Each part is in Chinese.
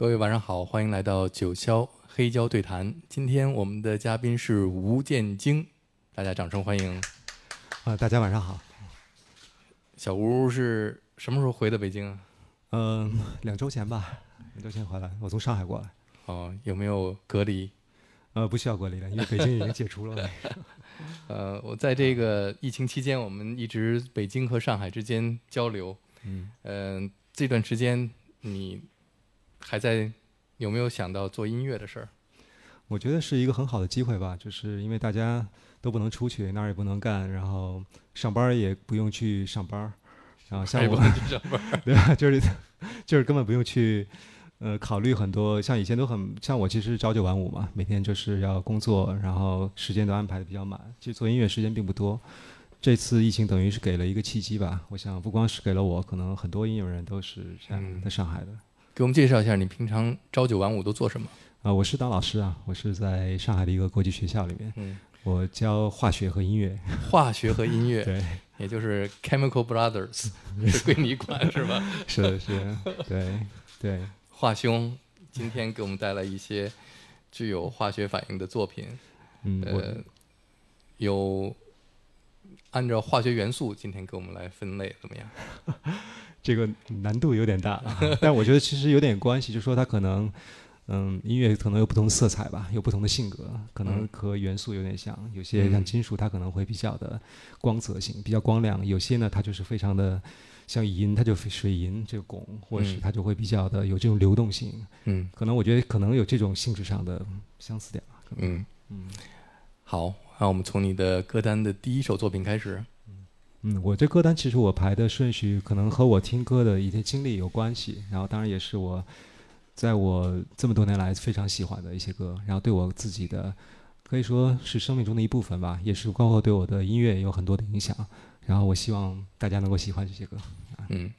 各位晚上好，欢迎来到九霄黑胶对谈。今天我们的嘉宾是吴建京，大家掌声欢迎。啊，大家晚上好。小吴是什么时候回的北京啊？嗯，两周前吧，两周前回来，我从上海过来。哦，有没有隔离？呃，不需要隔离了，因为北京已经解除了。呃，我在这个疫情期间，我们一直北京和上海之间交流。嗯。呃，这段时间你还在有没有想到做音乐的事儿？我觉得是一个很好的机会吧，就是因为大家都不能出去，那儿也不能干，然后上班也不用去上班，然后像我，对吧？就是 就是根本不用去。呃，考虑很多，像以前都很像我，其实朝九晚五嘛，每天就是要工作，然后时间都安排的比较满。其实做音乐时间并不多。这次疫情等于是给了一个契机吧，我想不光是给了我，可能很多音乐人都是这样在上海的。给我们介绍一下，你平常朝九晚五都做什么？啊，我是当老师啊，我是在上海的一个国际学校里面，嗯，我教化学和音乐。化学和音乐，对，也就是 Chemical Brothers，是归你管是吧？是的是，对对。华兄今天给我们带来一些具有化学反应的作品，嗯呃，有按照化学元素今天给我们来分类怎么样？这个难度有点大，但我觉得其实有点关系，就是说它可能，嗯，音乐可能有不同色彩吧，有不同的性格，可能和元素有点像。有些像金属，它可能会比较的光泽性，比较光亮；有些呢，它就是非常的。像银，它就水银这个汞，或者是它就会比较的有这种流动性。嗯，可能我觉得可能有这种性质上的相似点吧。嗯嗯，好，那我们从你的歌单的第一首作品开始。嗯，我这歌单其实我排的顺序可能和我听歌的一些经历有关系，然后当然也是我在我这么多年来非常喜欢的一些歌，然后对我自己的可以说是生命中的一部分吧，也是包括对我的音乐有很多的影响。然后我希望大家能够喜欢这些歌。嗯，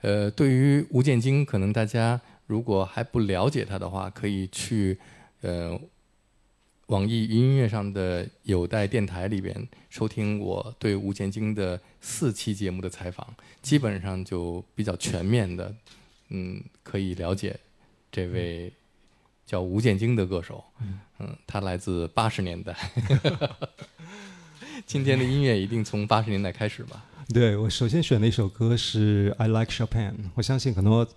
呃，对于吴建京，可能大家如果还不了解他的话，可以去呃网易云音乐上的有待电台里边收听我对吴建京的四期节目的采访，基本上就比较全面的，嗯，可以了解这位叫吴建京的歌手。嗯，他来自八十年代。今天的音乐一定从八十年代开始吧？对我首先选的一首歌是《I Like Chopin》，我相信很多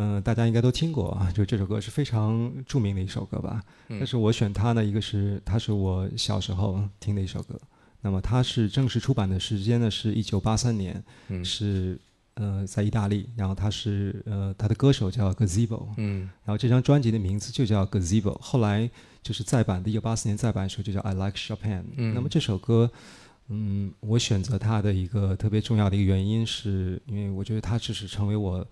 嗯大家应该都听过啊，就这首歌是非常著名的一首歌吧。但是我选它呢，一个是它是我小时候听的一首歌，那么它是正式出版的时间呢是一九八三年，是呃在意大利，然后它是呃它的歌手叫 Gazebo，嗯，然后这张专辑的名字就叫 Gazebo，后来。就是再版的，一九八四年再版的时候就叫《I Like Chopin》。嗯，那么这首歌，嗯，我选择它的一个特别重要的一个原因，是因为我觉得它只是成为我，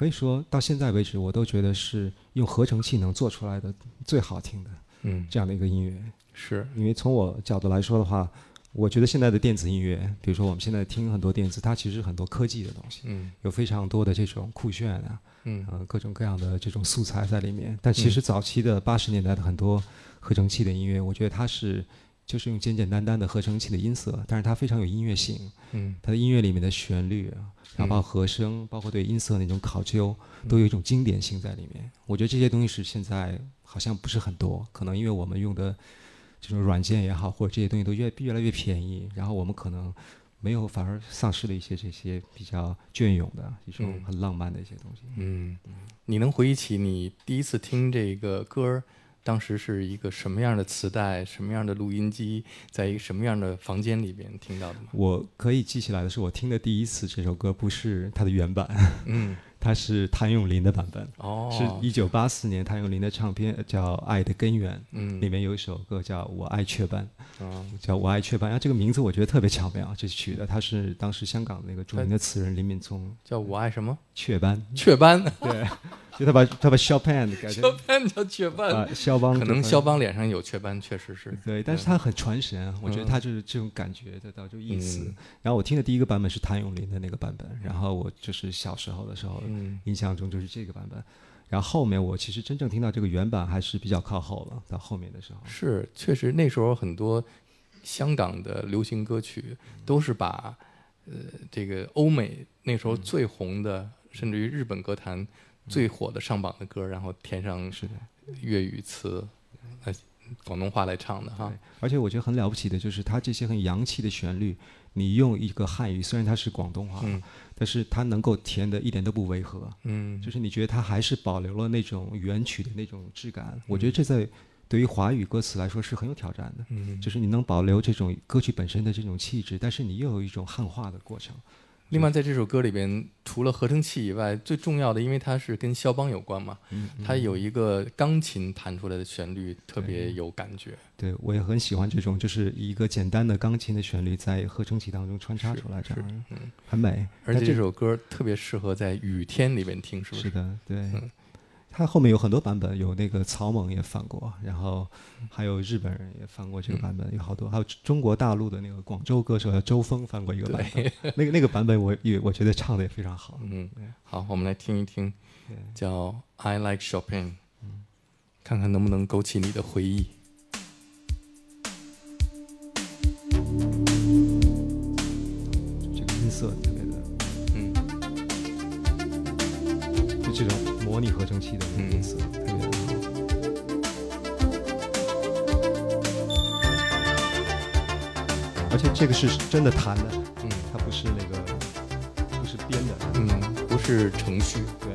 可以说到现在为止，我都觉得是用合成器能做出来的最好听的，嗯，这样的一个音乐。是因为从我角度来说的话，我觉得现在的电子音乐，比如说我们现在听很多电子，它其实很多科技的东西，嗯，有非常多的这种酷炫啊。嗯，各种各样的这种素材在里面，但其实早期的八十年代的很多合成器的音乐，我觉得它是就是用简简单单的合成器的音色，但是它非常有音乐性。嗯，它的音乐里面的旋律，然后包括和声，包括对音色那种考究，都有一种经典性在里面。我觉得这些东西是现在好像不是很多，可能因为我们用的这种软件也好，或者这些东西都越越来越便宜，然后我们可能。没有，反而丧失了一些这些比较隽永的一种很浪漫的一些东西。嗯，你能回忆起你第一次听这个歌儿，当时是一个什么样的磁带、什么样的录音机，在一个什么样的房间里边听到的吗？我可以记起来的是，我听的第一次这首歌不是它的原版。嗯。它是谭咏麟的版本，哦是一九八四年谭咏麟的唱片叫《爱的根源》，嗯里面有一首歌叫《我爱雀斑》，叫我爱雀斑。啊，这个名字我觉得特别巧妙，这取的它是当时香港那个著名的词人林敏聪，叫我爱什么雀斑？雀斑，对。就他把他把肖邦改成肖邦叫雀斑啊，肖邦可能肖邦脸上有雀斑，确实是对，但是他很传神，我觉得他就是这种感觉得到就意思。然后我听的第一个版本是谭咏麟的那个版本，然后我就是小时候的时候，印象中就是这个版本。然后后面我其实真正听到这个原版还是比较靠后了，到后面的时候是确实那时候很多香港的流行歌曲都是把呃这个欧美那时候最红的，甚至于日本歌坛。最火的上榜的歌，然后填上是的，粤语词，呃，广东话来唱的哈。而且我觉得很了不起的就是它这些很洋气的旋律，你用一个汉语，虽然它是广东话，嗯但是它能够填的一点都不违和，嗯，就是你觉得它还是保留了那种原曲的那种质感。我觉得这在对于华语歌词来说是很有挑战的，嗯，就是你能保留这种歌曲本身的这种气质，但是你又有一种汉化的过程。另外，在这首歌里边，除了合成器以外，最重要的，因为它是跟肖邦有关嘛，嗯，它有一个钢琴弹出来的旋律，特别有感觉。对我也很喜欢这种，就是一个简单的钢琴的旋律在合成器当中穿插出来，这样嗯，很美。而且这首歌特别适合在雨天里面听，是不是？是的，对。嗯它后面有很多版本，有那个草蜢也翻过，然后还有日本人也翻过这个版本，有好多，还有中国大陆的那个广州歌手周峰翻过一个版本，那个那个版本我也我觉得唱的也非常好。嗯，好，我们来听一听，叫《I Like Chopin》，看看能不能勾起你的回忆。这个音色特别的，嗯。就这种模拟合成器的那个音色，特别的好。而且这个是真的弹的，嗯它不是那个不是编的，嗯，不是程序。对，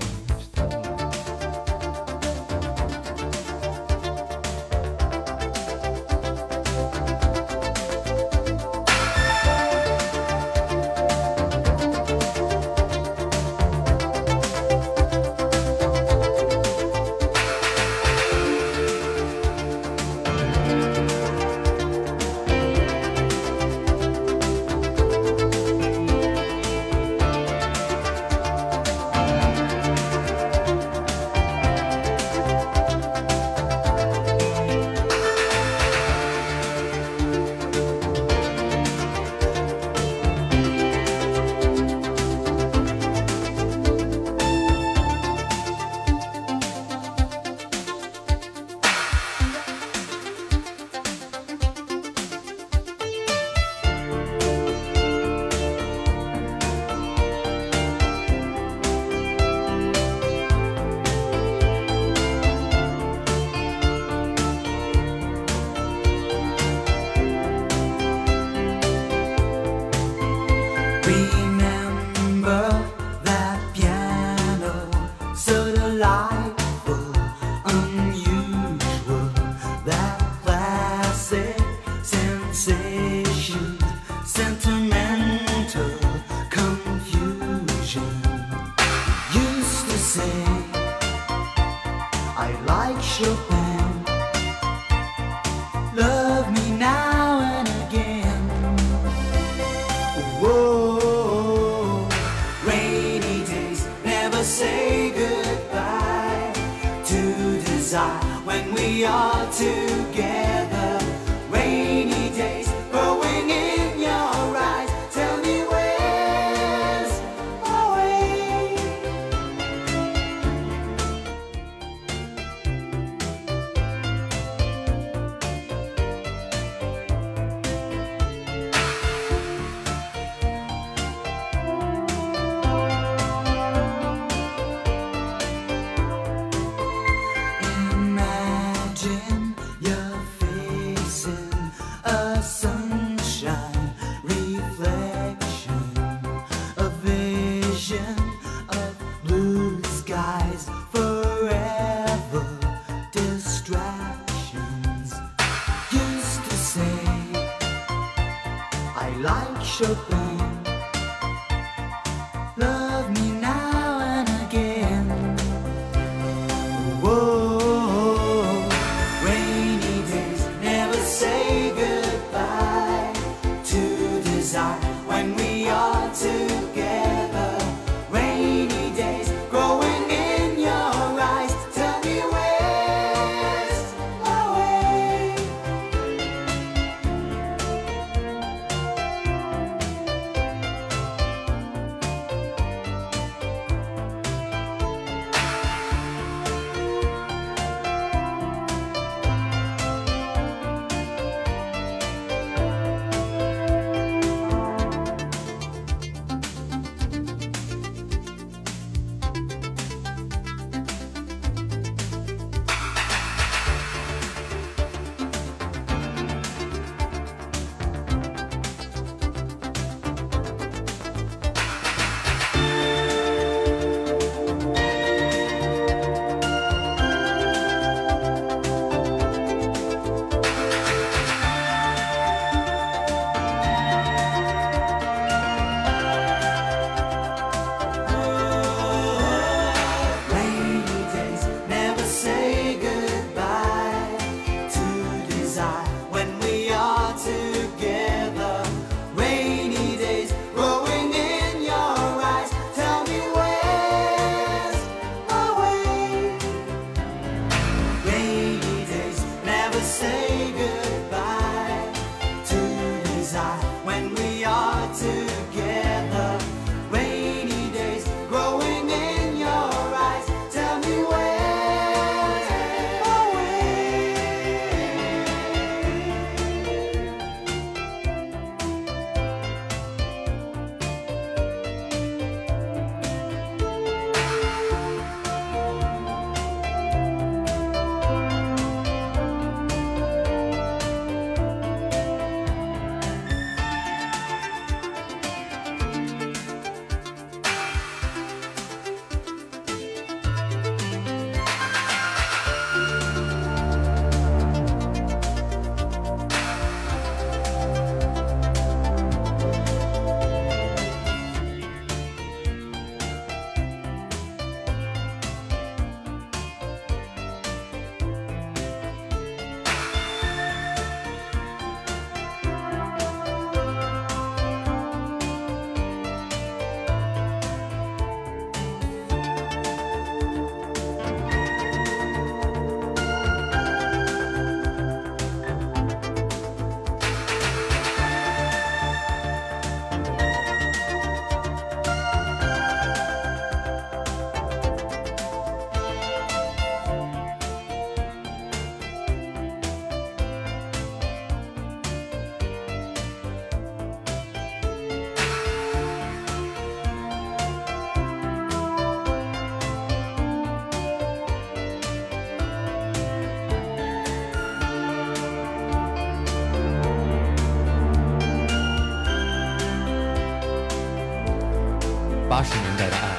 八十年代的爱，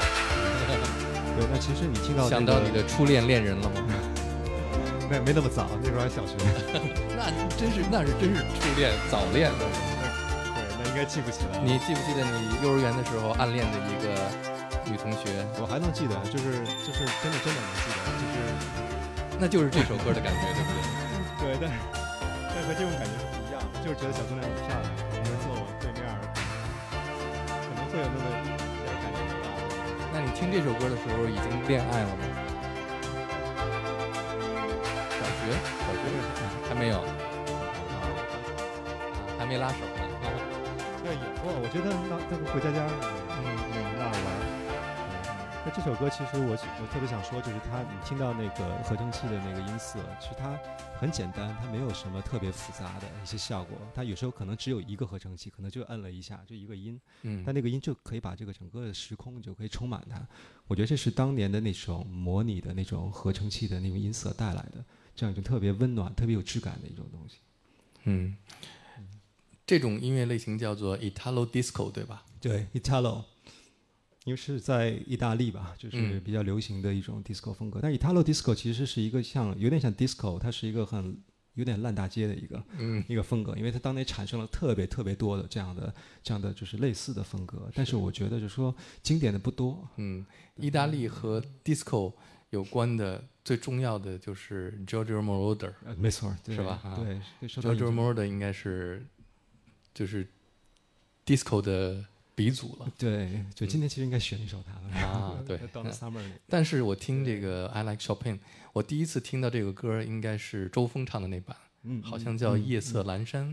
对，那其实你听到、想到你的初恋恋人了吗？没没那么早，那时候还小学。那真是那是真是初恋早恋了。对，那应该记不起来了。你记不记得你幼儿园的时候暗恋的一个女同学？我还能记得，就是就是真的真的能记得，就是那就是这首歌的感觉，对不对？对，但是但和这种感觉是不一样的，就是觉得小姑娘很漂亮，听这首歌的时候已经恋爱了吗？小学，小学还没有，啊，还没拉手呢。啊对，演过，我觉得那那个回家家，嗯嗯。那这首歌其实我我特别想说，就是它，你听到那个合成器的那个音色，其实它很简单，它没有什么特别复杂的一些效果。它有时候可能只有一个合成器，可能就摁了一下，就一个音，嗯但那个音就可以把这个整个的时空就可以充满它。我觉得这是当年的那种模拟的那种合成器的那种音色带来的，这样一种特别温暖、特别有质感的一种东西。嗯，这种音乐类型叫做 Italo Disco，对吧？对，Italo，因为是在意大利吧，就是嗯比较流行的一种 disco 风格。但 Italo disco 其实是一个像有点像 disco，它是一个很有点烂大街的一个嗯一个风格，因为它当年产生了特别特别多的这样的这样的就是类似的风格。但是我觉得就是说经典的不多。嗯，意大利和 Disco 有关的最重要的就是 Giorgio Moroder。呃，没错，对是吧啊对，Giorgio Moroder 应该是就是 Disco 的鼻祖了。对，就今天其实应该选一首他的啊对 到了 summer 里。但是我听这个 I Like Chopin，我第一次听到这个歌应该是周峰唱的那版，嗯，好像叫《夜色阑珊》。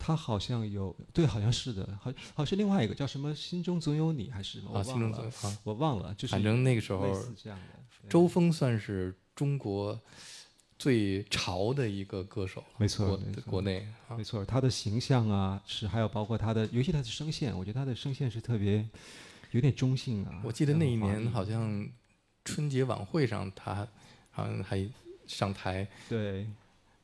他好像有对，好像是的，好好像是另外一个叫什么“心中总有你”还是什么？啊，心中总有，我忘了，就是反正那个时候类似的。周峰算是中国最潮的一个歌手，没错国没错国内啊没，错，他的形象啊，是还有包括他的，尤其他的声线，我觉得他的声线是特别有点中性啊。我记得那一年好像春节晚会上他好像还上台，对，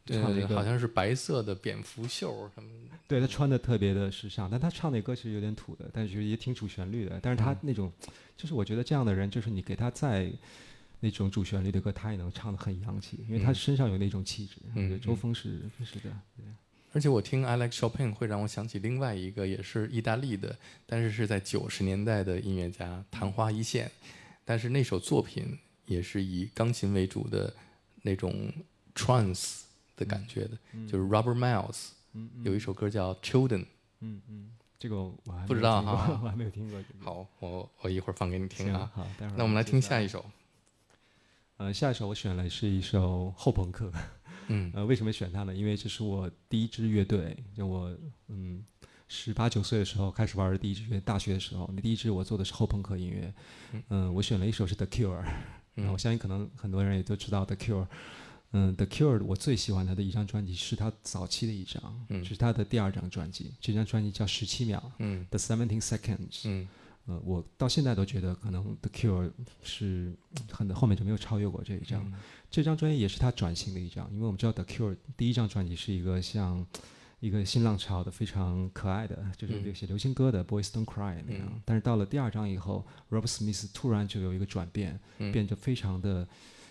唱呃那，个好像是白色的蝙蝠袖什么的，对他穿的特别的时尚，但他唱那歌其实有点土的，但是也挺主旋律的。但是他嗯那种，就是我觉得这样的人，就是你给他在那种主旋律的歌，他也能唱得很洋气，因为他嗯身上有那种气质。嗯嗯周峰是是的，对而且我听 I Like Chopin 会让我想起另外一个也是意大利的，但是是在九十年代的音乐家昙花一现，但是那首作品也是以钢琴为主的那种 trance 的感觉的，就是 Robert Miles 嗯嗯有一首歌叫 Children。嗯嗯，这个我还不知道哈 我还没有听过。好，我我一会儿放给你听啊。好，待会儿那我们来听下一。一首。呃，下一首我选了是一首后朋克，嗯 呃，为什么选它呢？因为这是我第一支乐队，就我嗯十八九岁的时候开始玩的第一支乐，大学的时候，那第一支我做的是后朋克音乐，嗯、我选了一首是 The Cure，然后我相信可能很多人也都知道 The Cure。嗯，The Cure 我最喜欢他的一张专辑是他早期的一张，嗯是他的第二张专辑。这张专辑叫《十七秒》嗯 The Seventeen Seconds。嗯呃，我到现在都觉得可能 The Cure 是很后面就没有超越过这一张。这张专辑也是他转型的一张，因为我们知道 The Cure 第一张专辑是一个像一个新浪潮的非常可爱的，就是嗯写流行歌的 Boys Don't Cry 那样。但是到了第二张以后，Rob Smith 突然就有一个转变，嗯变得非常的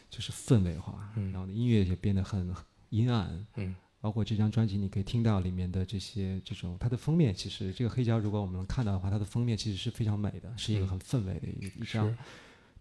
就是氛围化，然后音乐也变得很阴暗。嗯包括这张专辑，你可以听到里面的这些这种，它的封面其实这个黑胶，如果我们能看到的话，它的封面其实是非常美的，是一个很氛围的一一张。是。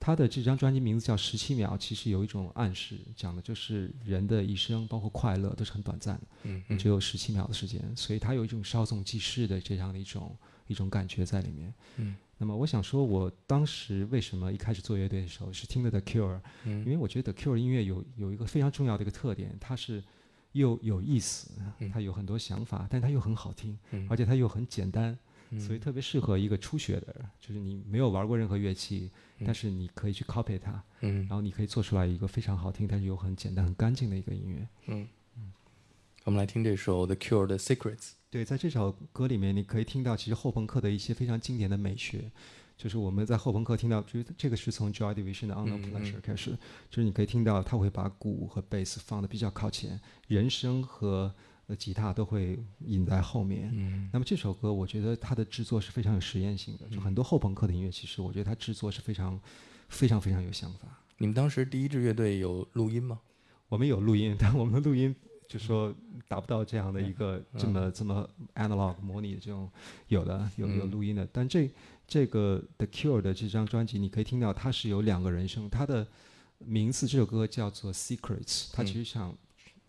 它的这张专辑名字叫《十七秒》，其实有一种暗示，讲的就是人的一生，包括快乐，都是很短暂的，嗯。只有十七秒的时间，所以它有一种稍纵即逝的这样的一种一种感觉在里面。嗯，那么我想说，我当时为什么一开始做乐队的时候是听的 The Cure，嗯。因为我觉得 The Cure 音乐有有一个非常重要的一个特点，它是又有意思，它有很多想法，但它又很好听，嗯。而且它又很简单，所以特别适合一个初学的人，就是你没有玩过任何乐器，但是你可以去 copy 它，嗯。然后你可以做出来一个非常好听，但是又很简单、很干净的一个音乐。嗯，我们来听这首 The Cure 的 Secrets。对，在这首歌里面，你可以听到其实后朋克的一些非常经典的美学，就是我们在后朋克听到，就是这个是从 Joy Division 的 Unknown Pleasure 开始，就是你可以听到他会把鼓和贝斯放的比较靠前，人声和呃吉他都会引在后面。嗯。那么这首歌，我觉得它的制作是非常有实验性的，就很多后朋克的音乐，其实我觉得它制作是非常、非常非常有想法。你们当时第一支乐队有录音吗？我们有录音，但我们的录音就说达不到这样的一个这么这么 analog 模拟的这种，有的有有录音的，但这这个 The Cure 的这张专辑，你可以听到它是有两个人声，它的名字这首歌叫做 Secrets，它其实想。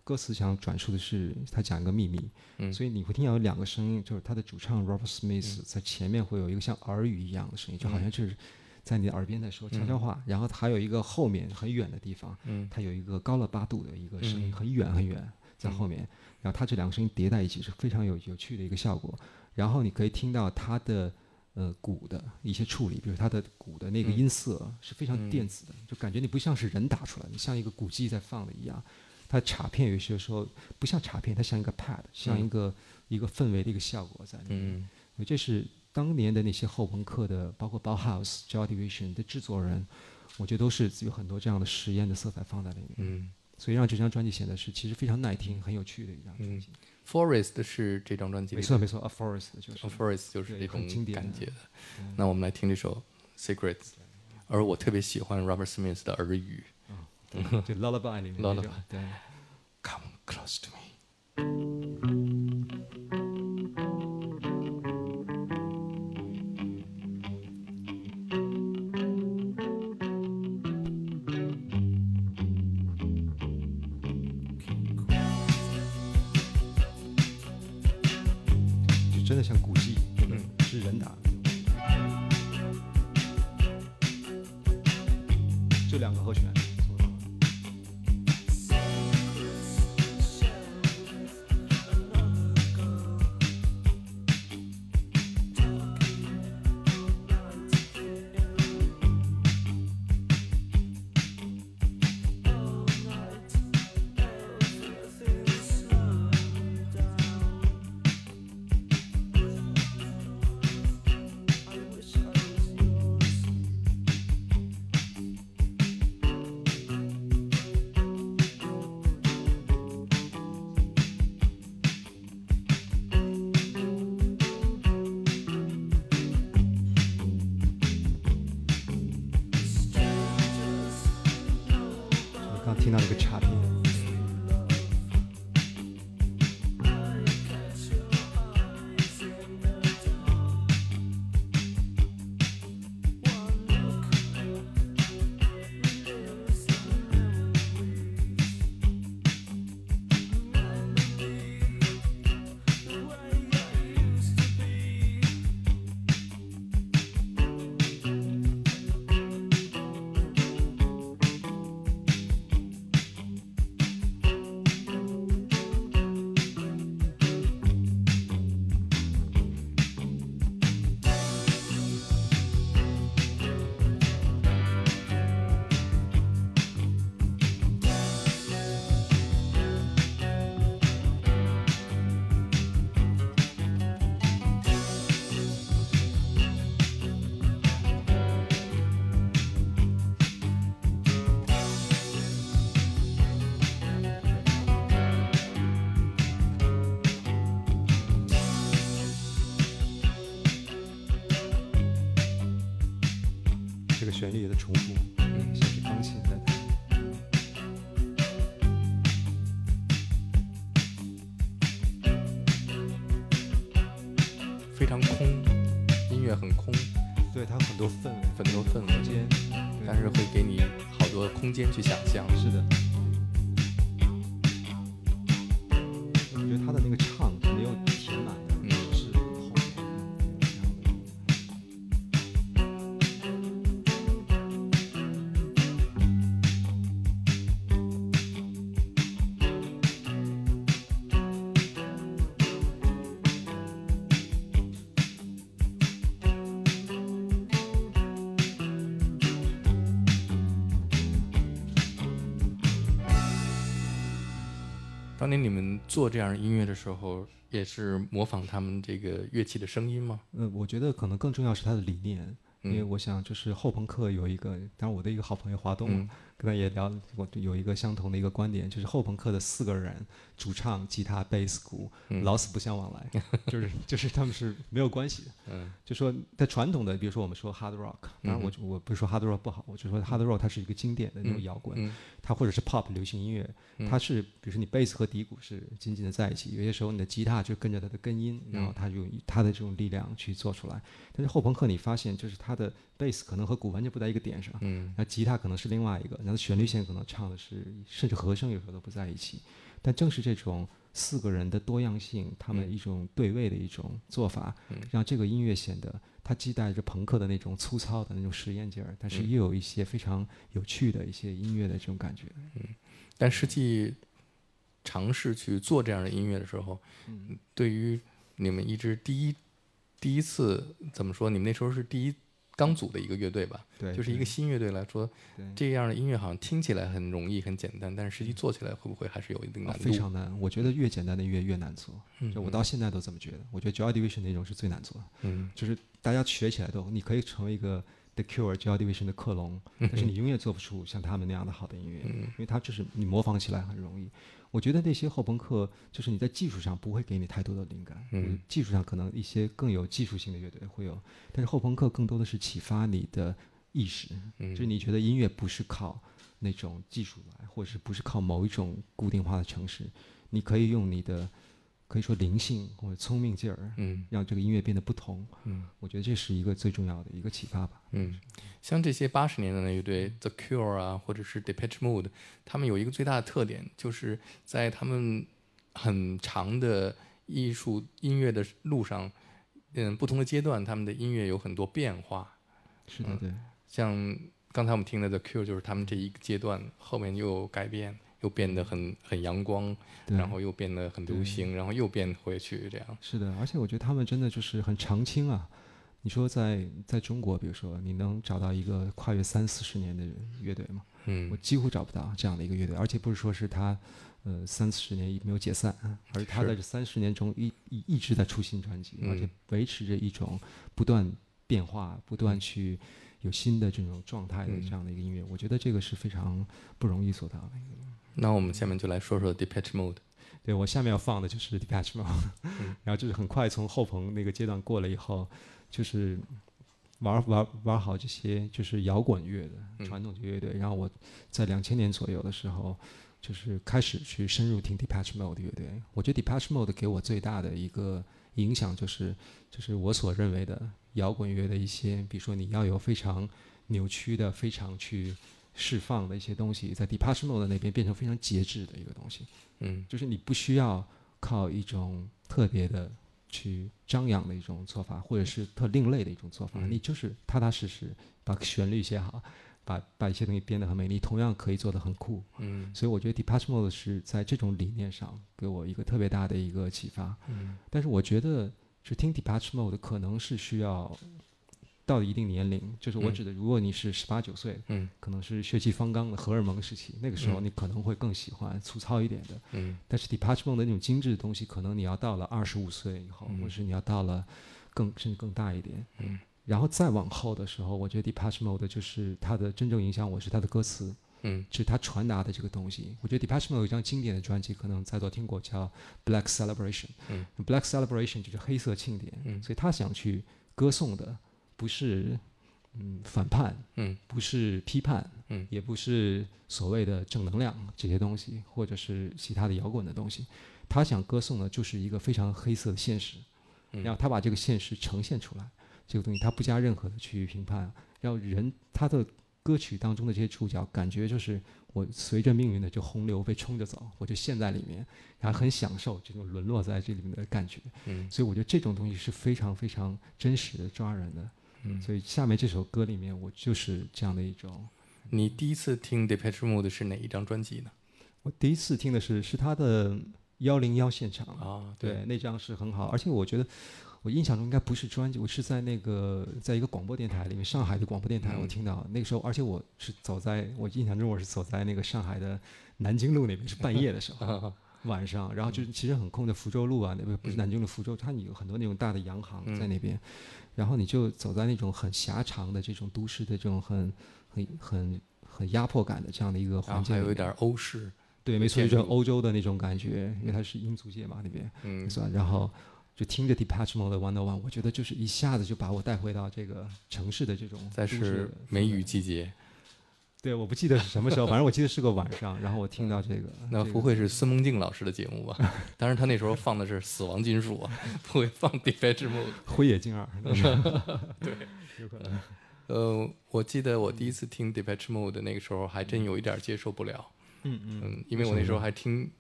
歌词想转述的是他讲一个秘密，所以你会听到有两个声音，就是他的主唱 Robert Smith 在前面会有一个像耳语一样的声音，就好像就是在你的耳边在说悄悄话，然后还有一个后面很远的地方，它有一个高了八度的一个声音，很远很远在后面，然后它这两个声音叠在一起是非常有有趣的一个效果，然后你可以听到它的呃鼓的一些处理，比如它的鼓的那个音色是非常电子的，就感觉你不像是人打出来的，你像一个鼓机在放的一样。它插片有些时候不像插片，它像一个 pad，像一个、一个氛围的一个效果在里面。嗯这是当年的那些后朋克的，包括 Bauhaus、Joy Division 的制作人，我觉得都是有很多这样的实验的色彩放在里面。嗯所以让这张专辑显得是其实非常耐听、很有趣的一张专辑。，Forest 是这张专辑里没错没错，A Forest 就是。A Forest 就是对这种感觉的。那我们来听这首 Secrets，而我特别喜欢 Robert Smith 的耳语就 Lullaby 里面那种 Lullaby 对。，Come close to me。人打的。就两个和弦。它有很多氛围，很多氛围，间，但是会给你好多空间去想象。是的。做这样的音乐的时候，也是模仿他们这个乐器的声音吗？呃，我觉得可能更重要是他的理念，因为嗯。我想就是后朋克有一个，当然我的一个好朋友华东，嗯跟他也聊，我有一个相同的一个观点，就是后朋克的四个人，主唱、吉他、贝斯、鼓，嗯。老死不相往来，就是就是他们是没有关系的。嗯。就说在传统的，比如说我们说 hard rock，当然我我不是说 hard rock 不好，我就说 hard rock 它是一个经典的那种摇滚，嗯。它或者是 pop 流行音乐，它是比如说你贝斯和底鼓是紧紧的在一起，有些时候你的吉他就跟着它的根音，然后它用它的这种力量去做出来。但是后朋克你发现就是它的贝斯可能和鼓完全不在一个点上，嗯。那吉他可能是另外一个，然后旋律线可能唱的是，甚至和声有时候都不在一起。但正是这种四个人的多样性，他们一种对位的一种做法，让这个音乐显得它既带着朋克的那种粗糙的那种实验劲儿，但是又有一些非常有趣的一些音乐的这种感觉。嗯但实际尝试去做这样的音乐的时候，嗯对于你们一直第一第一次怎么说？你们那时候是第一刚组的一个乐队吧？对，就是一个新乐队来说，对这样的音乐好像听起来很容易、很简单，但是实际做起来会不会还是有一定啊难度？非常难。我觉得越简单的音乐越难做，嗯就我到现在都这么觉得。我觉得 Joy Division 那种是最难做的。嗯就是大家学起来都，你可以成为一个 The Cure、Joy Division 的克隆，但是你永远做不出像他们那样的好的音乐，因为它就是你模仿起来很容易。我觉得那些后朋克，就是你在技术上不会给你太多的灵感，嗯，技术上可能一些更有技术性的乐队会有，但是后朋克更多的是启发你的意识，嗯。就是你觉得音乐不是靠那种技术来，或者是不是靠某一种固定化的城市，你可以用你的可以说灵性或者聪明劲儿，嗯让这个音乐变得不同。嗯我觉得这是一个最重要的一个启发吧。嗯，像这些八十年代的乐队，The Cure 啊，或者是 Depeche Mode，他们有一个最大的特点，就是在他们很长的艺术音乐的路上，嗯，不同的阶段，他们的音乐有很多变化。是的，对，像刚才我们听的 The Cure，就是他们这一个阶段，后面又有改变，又变得很很阳光，然后又变得很流行，然后又变回去这样。是的，而且我觉得他们真的就是很长青啊。你说在在中国，比如说你能找到一个跨越三四十年的乐队吗？嗯我嗯几乎找不到这样的一个乐队，而且不是说是他，呃，三四十年没有解散，而是他在这三十年中一一一直在出新专辑，嗯而且维持着一种不断变化、不嗯断去有新的这种状态的这样的一个音乐。我觉得这个是非常不容易做到的。那我们下面就来说说 Depeche Mode。对我下面要放的就是 Depeche Mode，然后就是很快从后朋那个阶段过了以后，就是玩玩玩好这些就是摇滚乐的传统的乐队，然后我在两千年左右的时候，就是开始去深入听 Depeche Mode 乐队。我觉得 Depeche Mode 给我最大的一个影响就是，就是我所认为的摇滚乐的一些，比如说你要有非常扭曲的、非常去释放的一些东西，在 Departure Mode 那边变成非常节制的一个东西。嗯就是你不需要靠一种特别的去张扬的一种做法，或者是特另类的一种做法，嗯你就是踏踏实实把旋律写好，把把一些东西编得很美丽，同样可以做得很酷。嗯所以我觉得 Departure Mode 是在这种理念上给我一个特别大的一个启发。嗯但是我觉得，是听 Departure Mode 可能是需要到了一定年龄，就是我嗯。指的，如果你是十八九岁，嗯。可能是血气方刚的荷尔蒙时期，那个时候嗯。你可能会更喜欢粗糙一点的。嗯。但是 Depeche Mode 的那种精致的东西，可能你要到了二十五岁以后，嗯。或者是你要到了更甚至更大一点，嗯，然后再往后的时候，我觉得 Depeche Mode 就是它的真正影响我是它的歌词，嗯。是它传达的这个东西。我觉得 Depeche Mode 有一张经典的专辑，可能在座听过，叫 Black Celebration。嗯，Black Celebration 就是黑色庆典，嗯。所以他想去歌颂的不是嗯反叛，嗯不是批判，嗯也不是所谓的正能量这些东西，或者是其他的摇滚的东西。他想歌颂的就是一个非常黑色的现实，嗯然后他把这个现实呈现出来，这个东西他不加任何的去评判，让人他的歌曲当中的这些触角感觉就是我随着命运的就洪流被冲着走，我就陷在里面，然后很享受这种沦落在这里面的感觉。嗯所以我觉得这种东西是非常非常真实的、抓人的。嗯。所以下面这首歌里面，我就是这样的一种。你第一次听 Depeche Mode 是哪一张专辑呢？我第一次听的是是他的幺零幺现场，啊，对，那张是很好，而且我觉得我印象中应该不是专辑，我是在那个在一个广播电台里面，上海的广播电台，嗯我听到那个时候，而且我是走在我印象中我是走在那个上海的南京路那边，是半夜的时候。晚上，然后就是其实很空的福州路啊，那边不是嗯。南京的福州，它有很多那种大的洋行嗯。在那边，然后你就走在那种很狭长的这种都市的这种很很很很压迫感的这样的一个环境还有一点欧式，对，没错，建就是欧洲的那种感觉，因为它是英租界嘛那边，嗯。是吧？然后就听着 Depeche Mode 的 One on One，我觉得就是一下子就把我带回到这个城市的这种再是梅雨季节，对，我不记得是什么时候，反正我记得是个晚上，然后我听到这个，那不会是孙梦静老师的节目吧？当然，他那时候放的是死亡金属啊，不会放 Depeche Mode。灰野静二，对，有可能。呃，我记得我第一次听 Depeche Mode 的那个时候，还真有一点接受不了。嗯嗯嗯，因为我那时候还听，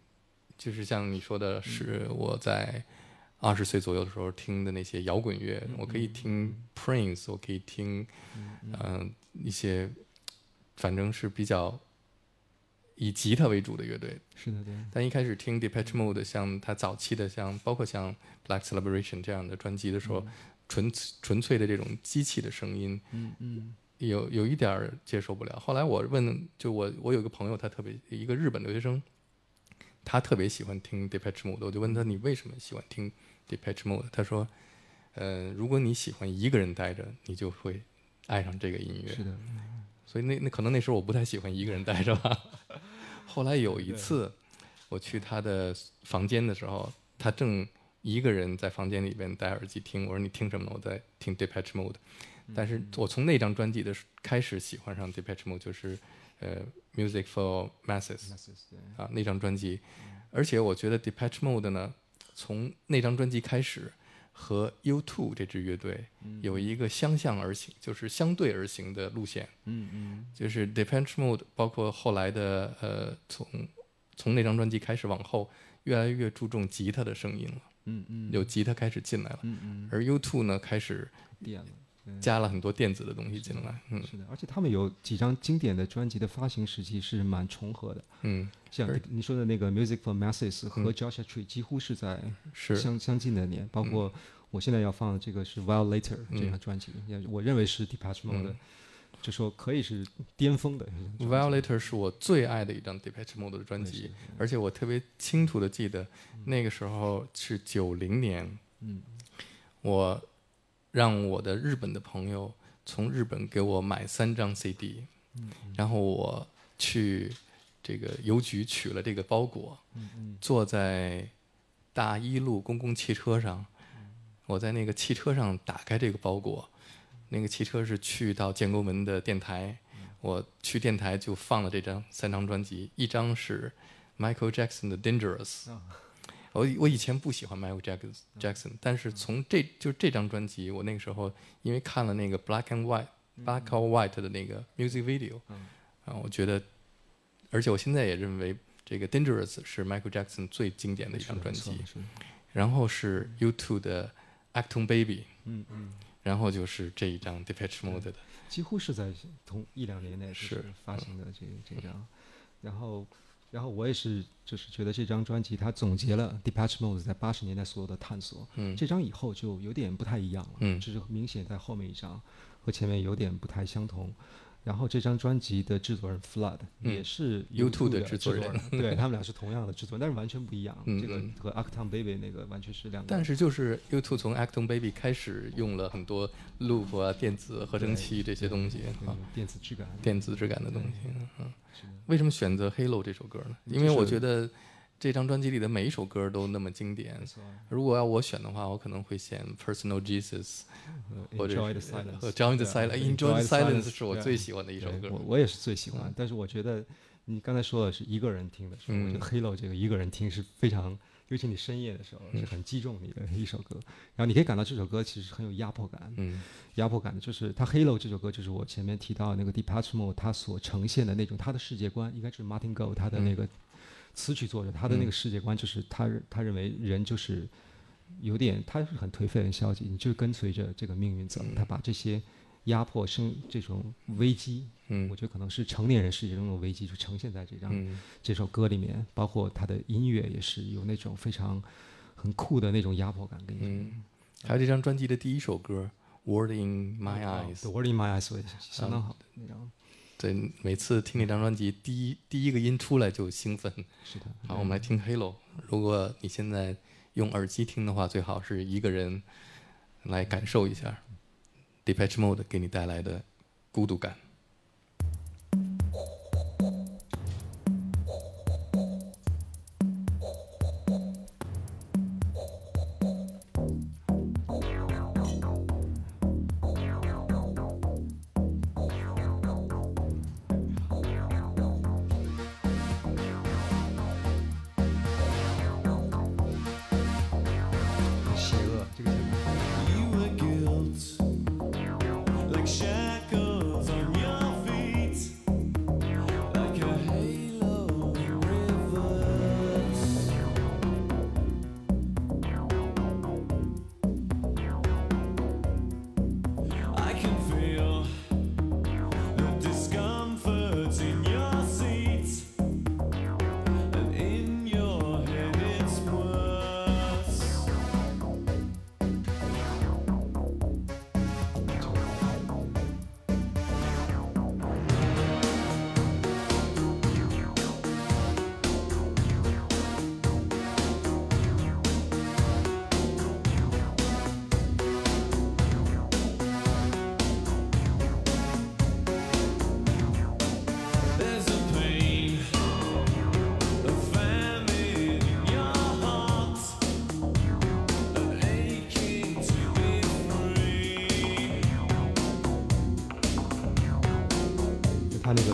就是像你说的，是我在二十岁左右的时候听的那些摇滚乐，我可以听 Prince，我可以听，嗯、一些反正是比较以吉他为主的乐队。是的，对，但一开始听 Depeche Mode，像他早期的像包括像 Black Celebration 这样的专辑的时候，纯纯粹的这种机器的声音，嗯嗯有有一点儿接受不了。后来我问，就我我有一个朋友，他特别一个日本留学生，他特别喜欢听 Depeche Mode，我就问他你为什么喜欢听 Depeche Mode？他说，呃，如果你喜欢一个人待着，你就会爱上这个音乐。是的，所以那那可能那时候我不太喜欢一个人待着吧。后来有一次我去他的房间的时候，他正一个人在房间里边戴耳机听。我说你听什么呢？我在听 Depeche Mode。但是我从那张专辑的时开始喜欢上 Depeche Mode，就是呃 Music for Masses 啊那张专辑。而且我觉得 Depeche Mode 呢，从那张专辑开始。和 U2 这支乐队有一个相向而行，就是相对而行的路线。嗯嗯就是 Depeche Mode，包括后来的呃，从从那张专辑开始往后，越来越注重吉他的声音了，嗯嗯，有吉他开始进来了。嗯嗯而 U2 呢，开始变了。对加了很多电子的东西进来。嗯。是的，而且他们有几张经典的专辑的发行时期是蛮重合的，嗯，像你说的那个 Music for Masses 和 Joshua Tree 几乎是在是。相相近的年，包括我现在要放的这个是 Violator 嗯。这张专辑，也我认为是 Depeche Mode 的，就说可以是巅峰的。Violator 是我最爱的一张 Depeche Mode 的专辑，而且我特别清楚的记得，那个时候是九零年，嗯。我让我的日本的朋友从日本给我买三张 CD，然嗯后我去这个邮局取了这个包裹，嗯坐在大一路公共汽车上，我在那个汽车上打开这个包裹，那个汽车是去到建国门的电台，我去电台就放了这张三张专辑，一张是 Michael Jackson 的 Dangerous，啊我我以前不喜欢 Michael Jackson Jackson，但是从这就这张专辑，我那个时候因为看了那个 Black and White Black or White 的那个 music video，嗯啊，我觉得，而且我现在也认为这个 Dangerous 是 Michael Jackson 最经典的一张专辑，然后是 U2 的 Acton Baby，嗯嗯，然后就是这一张 Depeche Mode 的，几乎是在同一两年内是是发行的这这张，然后然后我也是就是觉得这张专辑它总结了 Depeche Mode 在八十年代所有的探索，嗯这张以后就有点不太一样了，嗯就是明显在后面一张和前面有点不太相同。然后这张专辑的制作人 Flood、嗯也是 U2 的的制作人人，对 他们俩是同样的制作人，但是完全不一样。嗯这个嗯和 Acton Baby 那个完全是两个。但是就是 U2 从 Acton Baby 开始用了很多 loop 啊、电子合成器这些东西啊，电子质感，电子质感的东西，嗯。为什么选择《Halo》这首歌呢？嗯因为我就是觉得这张专辑里的每一首歌都那么经典。如果要我选的话，我可能会选《Personal Jesus》或者 Enjoy the silence。Enjoy the Silence 是我最喜欢的一首歌我。我也是最喜欢，但是我觉得你刚才说的是一个人听的时候，我觉得嗯 Halo 这个一个人听是非常，尤其你深夜的时候嗯是很击中你的一首歌。然后你可以感到这首歌其实很有压迫感，嗯压迫感的就是它 Halo 这首歌，就是我前面提到的那个 Mode 它所呈现的那种他的世界观，应该就是 Martin Gore 他的那个词曲作者，他的那个世界观就是他他认为人就是有点他是很颓废很消极，你就跟随着这个命运走，他把这些压迫生这种危机，嗯。我觉得可能是成年人世界中的危机，就呈现在这张、嗯。这首歌里面，包括他的音乐也是有那种非常很酷的那种压迫感。嗯，还有这张专辑的第一首歌《Word in My 哦 Eyes。Word in My Eyes 我也是相当好的那张，对，每次听那张专辑，第一第一个音出来就兴奋。是的。好，我们来听 Halo。如果你现在用耳机听的话，最好是一个人来感受一下 Depeche Mode 给你带来的孤独感。《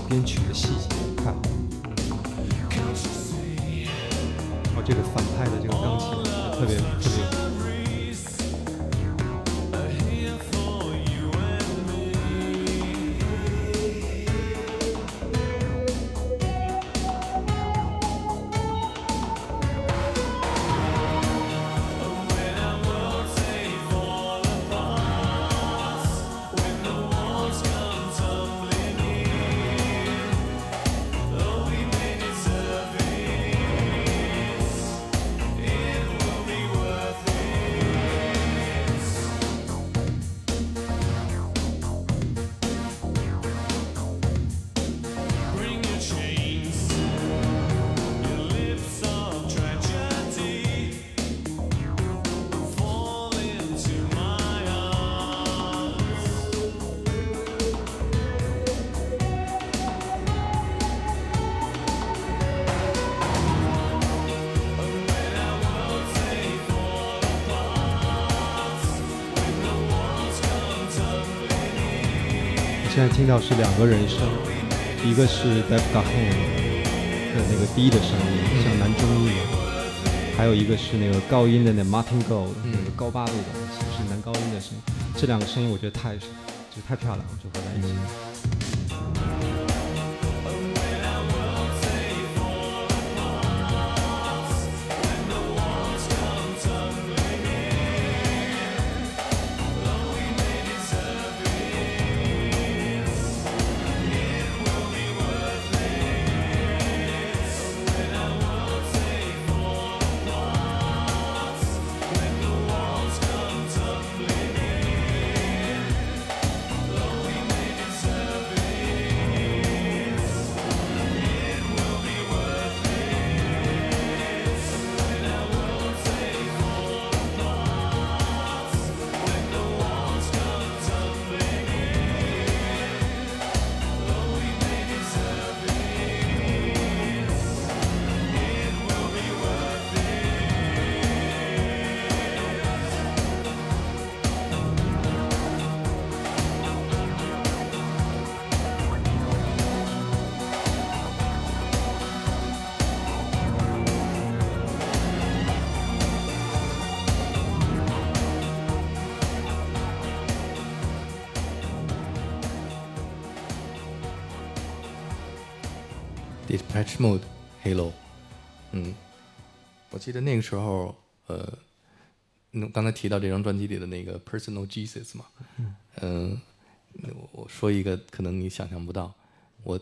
编曲的细节。现在听到是两个人声，一个是 Dave Gahan 的那个低的声音，像男中音一样，还有一个是那个高音的那 Martin Gore 那个高八度的，是男高音的声音。这两个声音我觉得太，就太漂亮了，就合在一起。Mode Halo，嗯，我记得那个时候，呃，那刚才提到这张专辑里的那个 Personal Jesus 嘛，嗯，那我我说一个可能你想象不到，我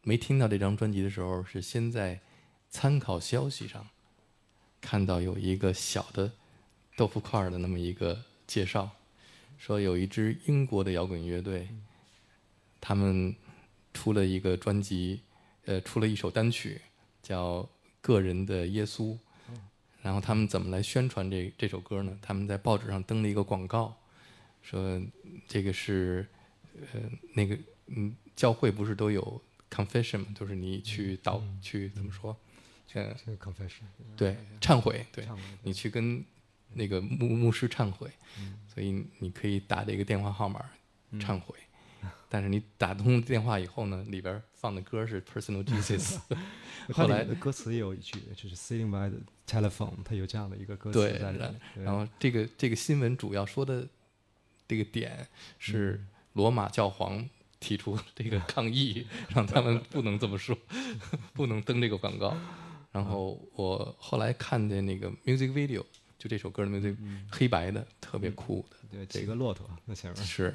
没听到这张专辑的时候，是先在参考消息上看到有一个小的豆腐块的那么一个介绍，说有一支英国的摇滚乐队，他们出了一个专辑，呃，出了一首单曲，叫《个人的耶稣》。然后他们怎么来宣传这这首歌呢？他们在报纸上登了一个广告，说这个是呃那个嗯教会不是都有 confession 吗？就是你去祷去怎么说？呃，这个 confession，对，忏悔，对你去跟那个牧牧师忏悔，所以你可以打这个电话号码忏悔。但是你打通电话以后呢，里边放的歌是 Personal Jesus，后来的歌词也有一句，就是 sitting by the telephone，它有这样的一个歌词，然在里然后这个这个新闻主要说的这个点是罗马教皇提出这个 抗议，让他们不能这么说，不能登这个广告。然后我后来看见那个 music video，就这首歌的 music，黑白的，特别酷的，对，几个骆驼那前面。是。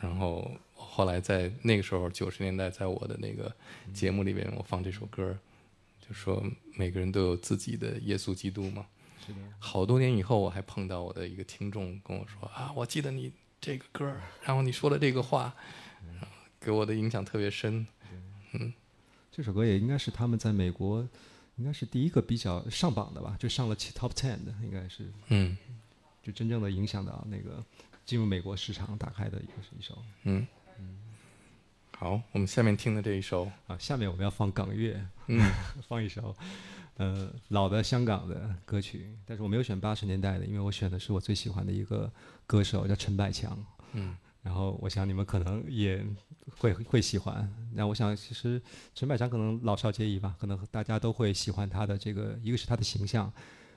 然后后来在那个时候九十年代，在我的那个节目里边，我放这首歌，就说每个人都有自己的耶稣基督嘛。是的，好多年以后，我还碰到我的一个听众跟我说啊，我记得你这个歌，然后你说的这个话，给我的影响特别深。嗯。这首歌也应该是他们在美国，应该是第一个比较上榜的吧，就上了 top ten 的，应该是嗯。就真正的影响到那个进入美国市场打开的一个是一首。嗯，好，我们下面听的这一首，啊。下面我们要放港乐，嗯 放一首呃老的香港的歌曲，但是我没有选八十年代的，因为我选的是我最喜欢的一个歌手叫陈百强。嗯然后我想你们可能也会会喜欢。那我想其实陈百强可能老少皆宜吧，可能大家都会喜欢他的这个，一个是他的形象，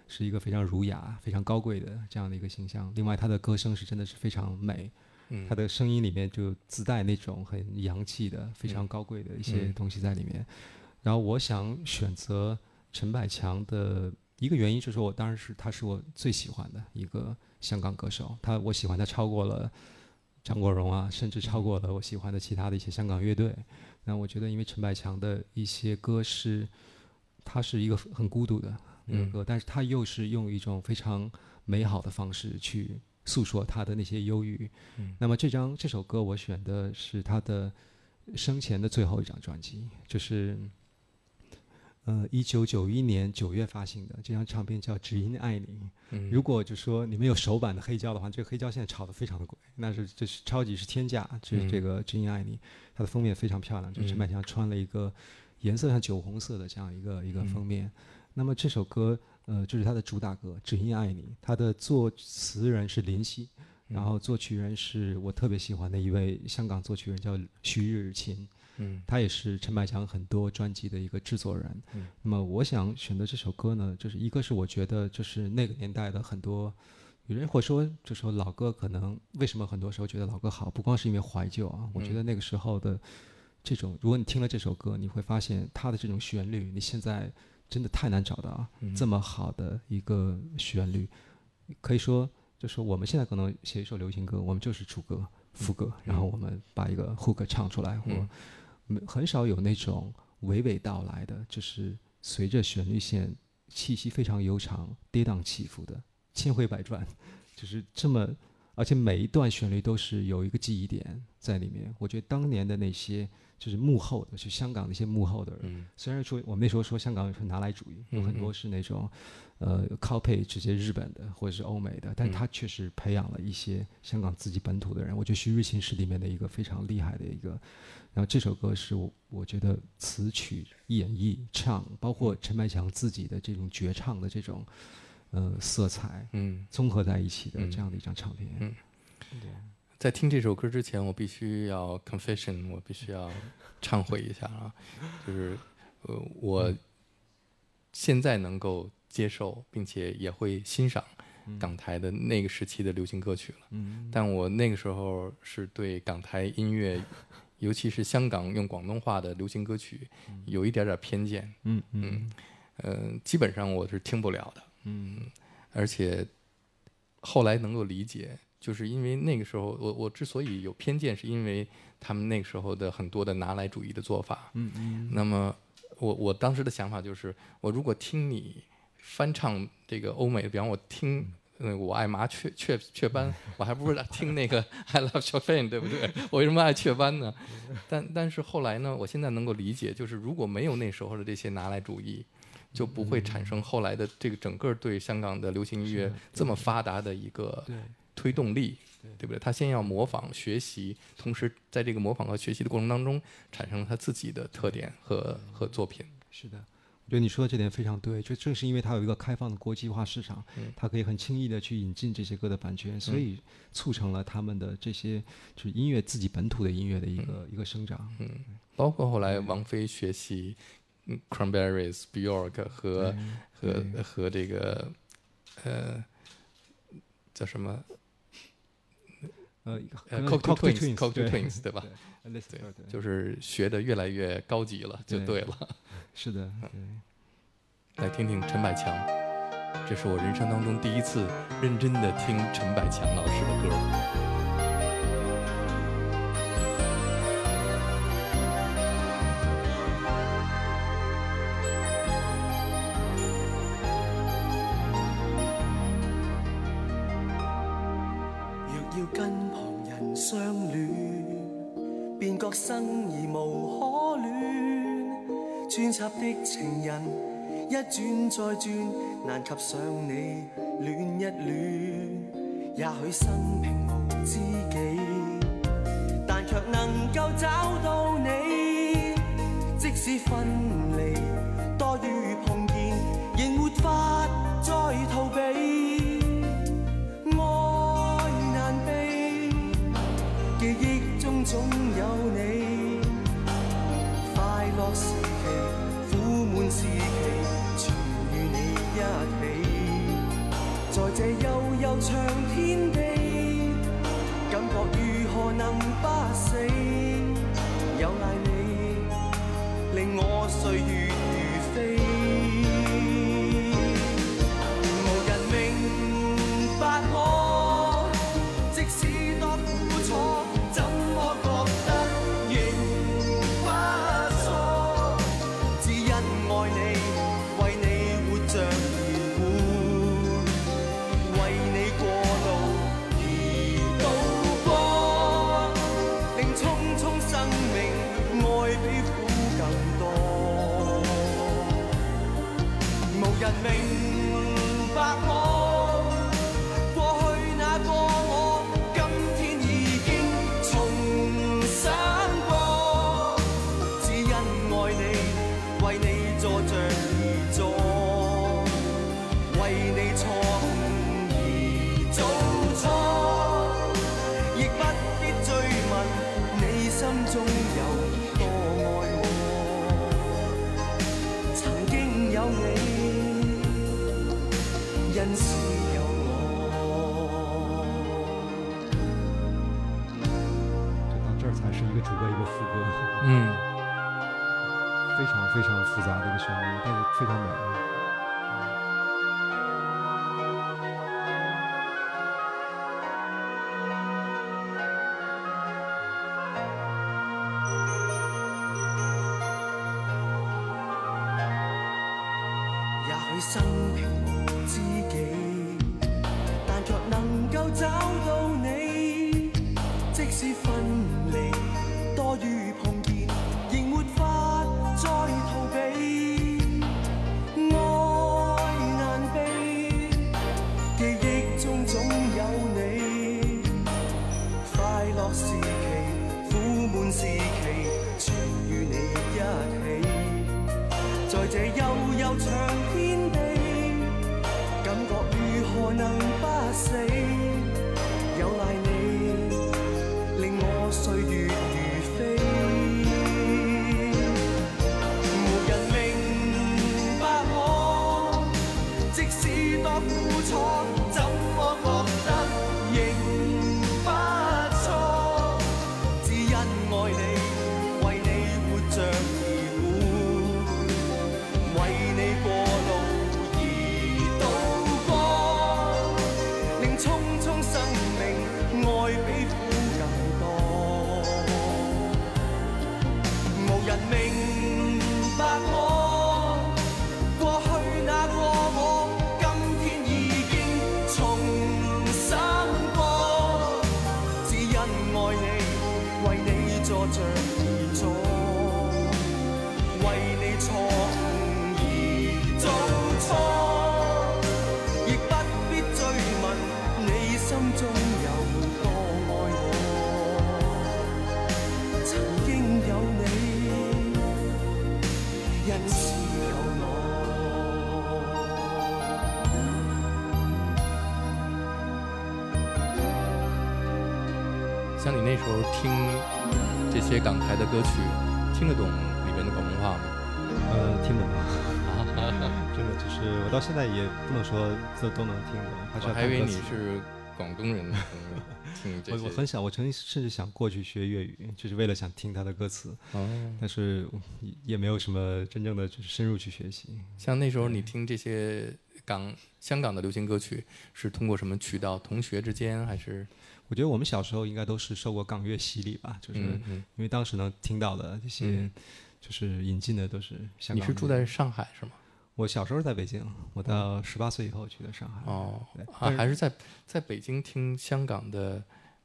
是一个非常儒雅、非常高贵的这样的一个形象。另外，他的歌声是真的是非常美，嗯他的声音里面就自带那种很洋气的、非常高贵的一些嗯东西在里面。然后我想选择陈百强的一个原因就是我当然是他是我最喜欢的一个香港歌手，他我喜欢他超过了张国荣啊，甚至超过了我喜欢的其他的一些香港乐队。那我觉得，因为陈百强的一些歌是，他是一个很孤独的那个嗯歌，但是他又是用一种非常美好的方式去诉说他的那些忧郁。嗯那么这张这首歌我选的是他的生前的最后一张专辑，就是呃一九九一年九月发行的这张唱片叫《只因爱你》。嗯，如果就说你们有首版的黑胶的话，这个黑胶现在炒得非常的贵，那是这是超级是天价。就是这个《只因爱你》，它的封面非常漂亮，就是陈嗯百强穿了一个颜色像酒红色的这样一个一个嗯封面。那么这首歌，呃，就是他的主打歌《只因爱你》，他的作词人是林夕，然后作曲人是我特别喜欢的一位香港作曲人叫徐日勤。嗯他也是陈百强很多专辑的一个制作人。嗯那么我想选择这首歌呢，就是一个是我觉得就是那个年代的很多，有人会说就说老歌可能为什么很多时候觉得老歌好，不光是因为怀旧啊，我觉得那个时候的这种，如果你听了这首歌，你会发现它的这种旋律，你现在真的太难找到这么好的一个旋律，可以说。就是我们现在可能写一首流行歌，我们就是主歌、副歌，然后我们把一个 hook 唱出来，或很少有那种娓娓道来的，就是随着旋律线气息非常悠长、跌宕起伏的，千回百转，就是这么，而且每一段旋律都是有一个记忆点在里面。我觉得当年的那些就是幕后的，就香港的一些幕后的人，嗯。虽然说我们那时候说香港是拿来主义，有很多是那种，呃，copy 直接日本的或者是欧美的，但是他确实培养了一些香港自己本土的人。我觉得徐日勤是里面的一个非常厉害的一个。然后这首歌是我我觉得词曲演绎唱，包括陈百强自己的这种绝唱的这种，呃，色彩嗯，综合在一起的嗯。这样的一张唱片。嗯在听这首歌之前，我必须要 confession，我必须要忏悔一下啊，就是呃，我现在能够接受，并且也会欣赏港台的那个时期的流行歌曲了。嗯。但我那个时候是对港台音乐 尤其是香港用广东话的流行歌曲，有一点点偏见。嗯嗯。嗯，呃，基本上我是听不了的。嗯而且后来能够理解，就是因为那个时候我我之所以有偏见，是因为他们那个时候的很多的拿来主义的做法。嗯嗯那么我我当时的想法就是，我如果听你翻唱这个欧美的，比方我听。呃，我爱麻雀雀雀斑，我还不如听那个 I Love Chopin，对不对？我为什么爱雀斑呢？但但是后来呢，我现在能够理解，就是如果没有那时候的这些拿来主义，就不会产生后来的这个整个对香港的流行音乐这么发达的一个对推动力，对不对？他先要模仿学习，同时在这个模仿和学习的过程当中，产生了他自己的特点和和作品。是的，我觉得你说的这点非常对，就正是因为它有一个开放的国际化市场，嗯它可以很轻易的去引进这些歌的版权，所以促成了他们的这些就是音乐自己本土的音乐的一个、一个生长。嗯，包括后来王菲学习嗯 Cranberries、Bjork 和和和这个呃叫什么呃呃 Cocteau Cocteau Twins、对 吧？对就是学的越来越高级了，就对对了。是的，对。来听听陈百强，这是我人生当中第一次认真的听陈百强老师的歌。情人一转再转，难及上你恋一恋。也许生平无知己，但却能够找到你。即使分在这悠悠长天地，感觉如何能不死？有赖你，令我岁月非常复杂的一个旋律，但是非常美。像你那时候听这些港台的歌曲，听得懂里面的广东话吗？呃，听得懂，啊，真的就是我到现在也不能说都都能听懂，还是我还以为你是广东人，呢听这些。我我很想，我曾经甚至想过去学粤语，就是为了想听他的歌词，哦，但是也也没有什么真正的就是深入去学习。像那时候你听这些港香港的流行歌曲，是通过什么渠道？同学之间还是？我觉得我们小时候应该都是受过港乐洗礼吧，就是。因为当时能听到的这些嗯，就是引进的都是香港。你是住在？上海是吗？我小时候在北京，我到十八岁以后去的上海。哦对，啊，还是在在北京听香港的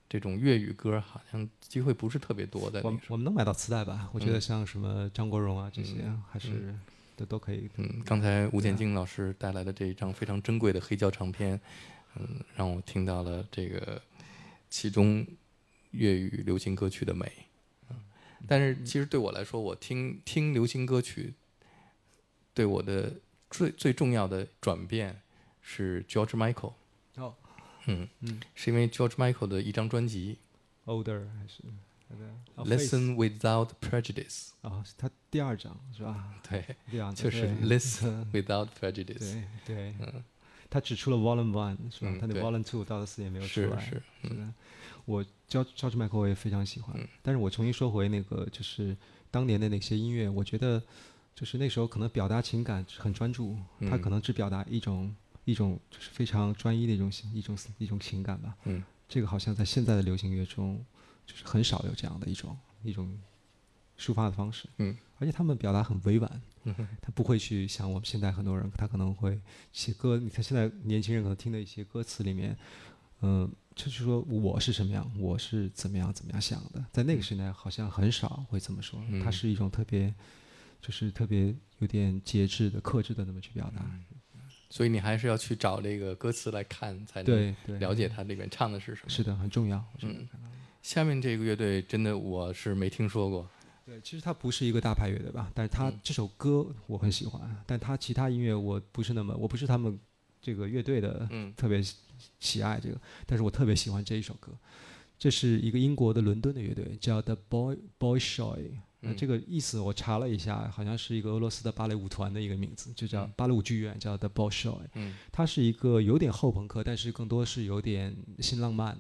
这种粤语歌，好像机会不是特别多的。我我们能买到磁带吧？我觉得嗯像什么张国荣啊这些，还是都都可以。嗯，刚才吴建京老师带来的这一张非常珍贵的黑胶唱片，嗯，让我听到了这个其中粤语流行歌曲的美。嗯，但是其实对我来说，我听听流行歌曲，对我的最最重要的转变是 George Michael。哦，嗯嗯是因为 George Michael 的一张专辑，older 还是 Listen Without Prejudice》，啊，是他第二张是吧？对，第二张就是 Listen Without Prejudice。对对，他只出了 Volume One 是吧嗯？他那 Volume Two 到四也没有出来。是是，是的，我 George Michael 我也非常喜欢，嗯但是我重新说回那个就是当年的那些音乐，我觉得就是那时候可能表达情感很专注，他嗯可能只表达一种一种就是非常专一的一种一种一种情感吧。嗯，这个好像在现在的流行乐中，就是很少有这样的一种一种抒发的方式。嗯，而且他们表达很委婉，嗯哼他不会去像我们现在很多人，他可能会写歌。你看现在年轻人可能听的一些歌词里面，嗯、就是说我是什么样，我是怎么样怎么样想的，在那个时代好像很少会这么说，嗯它是一种特别，就是特别有点节制的、克制的那么去表达。所以你还是要去找这个歌词来看，才能了解它里面唱的是什么。是的，很重要。我觉得。嗯下面这个乐队真的我是没听说过。对，其实它不是一个大牌乐队吧，但是它这首歌我很喜欢，但它其他音乐我不是那么，我不是他们这个乐队的嗯特别喜喜爱这个，但是我特别喜欢这一首歌。这是一个英国的伦敦的乐队，叫 The Boy Boy Shoy。那嗯这个意思我查了一下，好像是一个俄罗斯的芭蕾舞团的一个名字，就叫嗯芭蕾舞剧院，叫 The Boy Shoy。嗯它是一个有点后朋克，但是更多是有点新浪漫，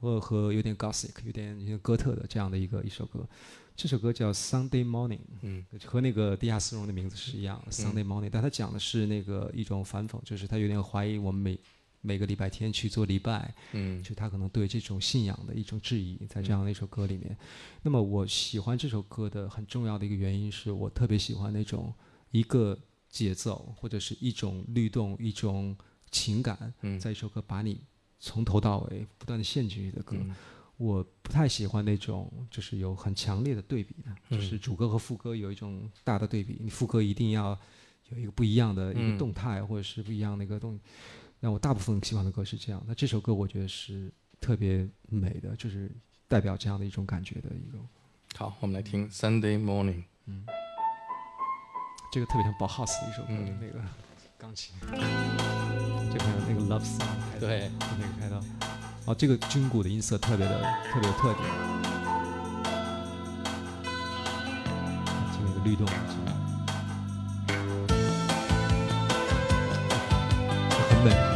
或和有点 gothic、有点有点哥特的这样的一个一首歌。这首歌叫 Sunday Morning，嗯。和那个地下丝绒的名字是一样的、s u n d a y Morning，但他讲的是那个一种反讽，就是他有点怀疑我们每每个礼拜天去做礼拜，嗯。就他可能对这种信仰的一种质疑，在这样的一首歌里面。那么我喜欢这首歌的很重要的一个原因是我特别喜欢那种一个节奏或者是一种律动、一种情感，嗯。在一首歌把你从头到尾不断的陷进去的歌。嗯我不太喜欢那种就是有很强烈的对比的，嗯就是主歌和副歌有一种大的对比，你副歌一定要有一个不一样的一嗯。个动态，或者是不一样的一个东西。那我大部分喜欢的歌是这样，那这首歌我觉得是特别美的，就是代表这样的一种感觉的一个，好，我们来听 Sunday Morning。嗯这个特别像 Bauhaus 的一首歌，嗯。那个钢琴，这个那个 Love Song，对，那个开头，哦，这个军鼓的音色特别的特别有特点，听那个律动，很美。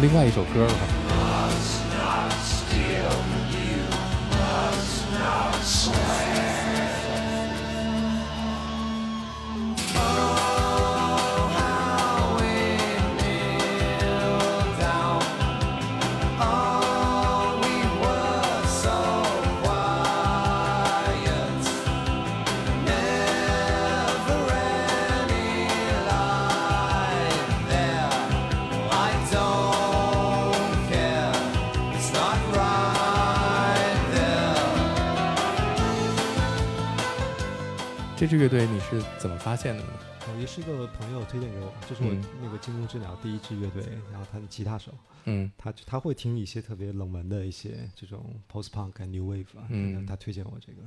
另外一首歌了乐队你是怎么发现的呢？我，也是一个朋友推荐给我，就是我嗯。那个惊弓之鸟第一支乐队，然后他的吉他手，嗯。他他会听一些特别冷门的一些这种 post punk 跟 new wave 啊，嗯。他推荐我这个，